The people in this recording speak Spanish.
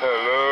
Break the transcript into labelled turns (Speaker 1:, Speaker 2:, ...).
Speaker 1: Hello.